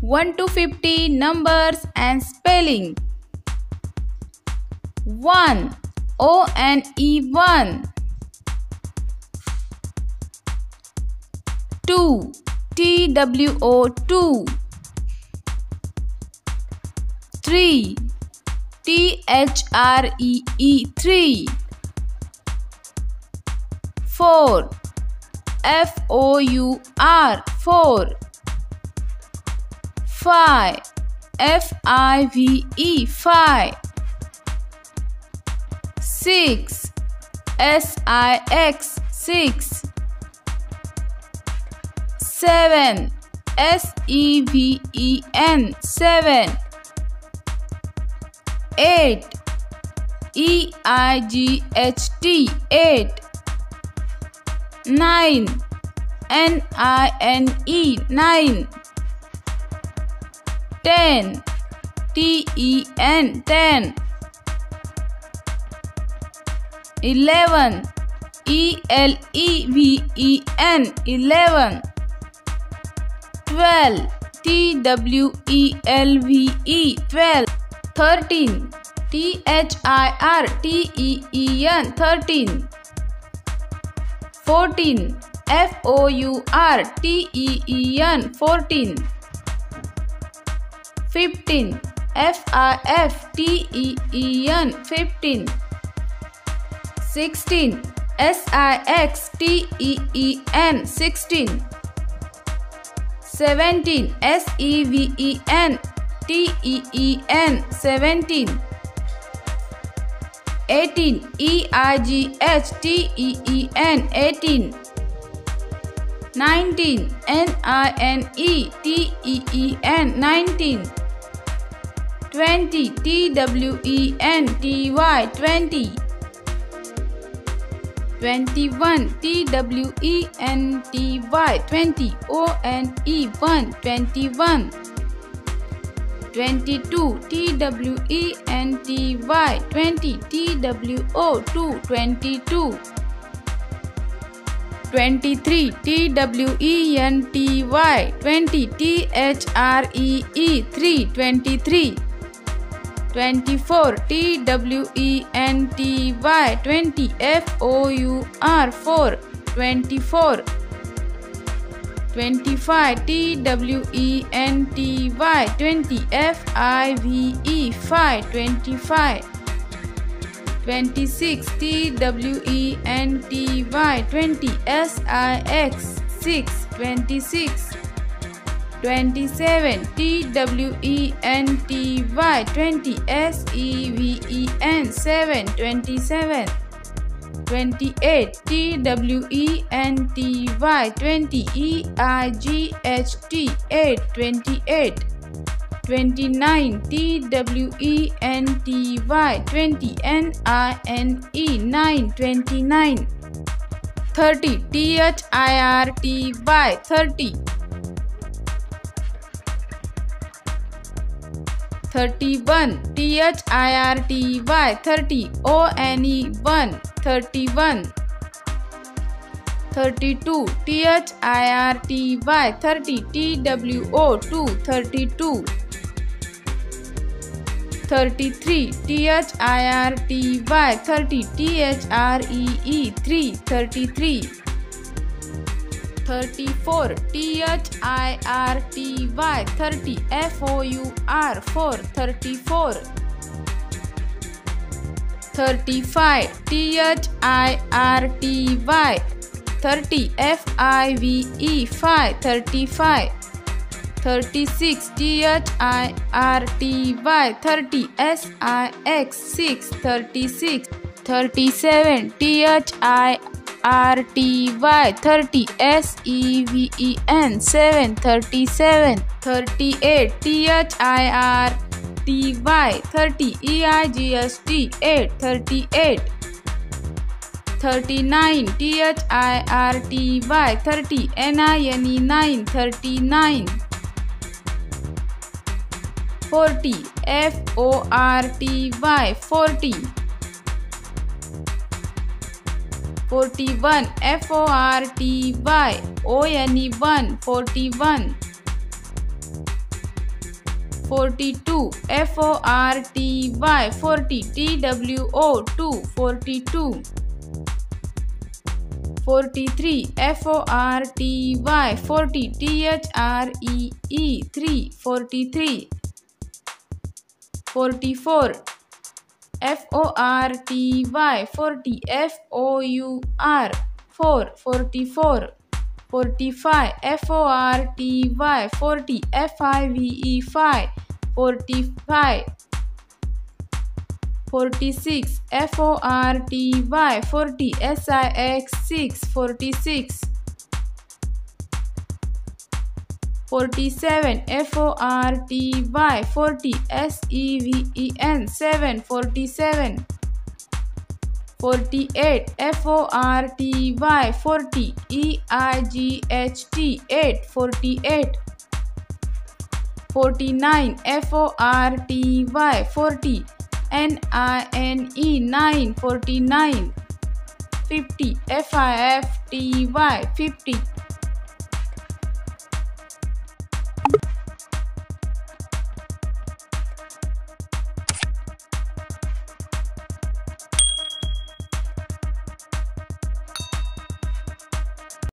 1 to 50 numbers and spelling. 1 O N E 1 2 T W O 2 3 T H R E E 3 4 F O U R. 4 5 F I V E 5 6 S I X 6 Seven. S E V E N. 7 8 E I G H T 8 9 N I N E 9 10 T E N 10 11 E L E V E N 11 12 T W E L V E 12 13 T H I R T E E N 13 14 F O U R T E E N 14 15 F I F T E E N 15 16 S I X T E E N 16 17 S E V E N T E E N 17 18 E I G H T E E N 18 19 N I N E T E E N 19 20 T W E N T Y 20 21 T W E N T Y 20 O N E 1 21 22 T W E N T Y 20 T W O 2 22 23 T W E N T Y 20 T H R E E 3 23 24 T W E N T Y 20 F O U R 4 24 25 T W E N T Y 20 F I V E 5 25 26 T W E N T Y 20 S I X 6 26 27 T W E N T Y 20 S E V E N 7 27 28 T W E N T Y 20 E I G H T 8 28 29 T W E N T Y 20 N I N E 9 29 30 T H I R T Y 30 31 T H I R T Y 30 O N E 1 31 32 T H I R T Y 30 T W O 2 32 33 T H I R T Y 30 T H R E E 3 33 34 T H I R T Y 30 F O U R 4 34 35 T H I R T Y 30 F I V E 5 35 36 T H I R T Y 30 S I X 6 36 37 T H I R T Y 30 S E V E N 7 37 38 T H I R T Y 30 E I G S T 8 38 39 T H I R T Y 30 N I N E 9 39 40 F O R T Y 40 41 F O R T Y O N E 1 41 42 F O R T Y 40 T W O 2 42 43 F O R T Y 40 T H R E E 3 43 44 F O R T Y 40 F O U R 4 44 45 F O R T Y 40 F I V E 5 45 46 F O R T Y 40 S I X 6 46 47 F O R T Y 40 S E V E N 7 47 48 F O R T Y 40 E I G H T 8 48 49 F O R T Y 40 N I N E 9 49 50 F I F T Y 50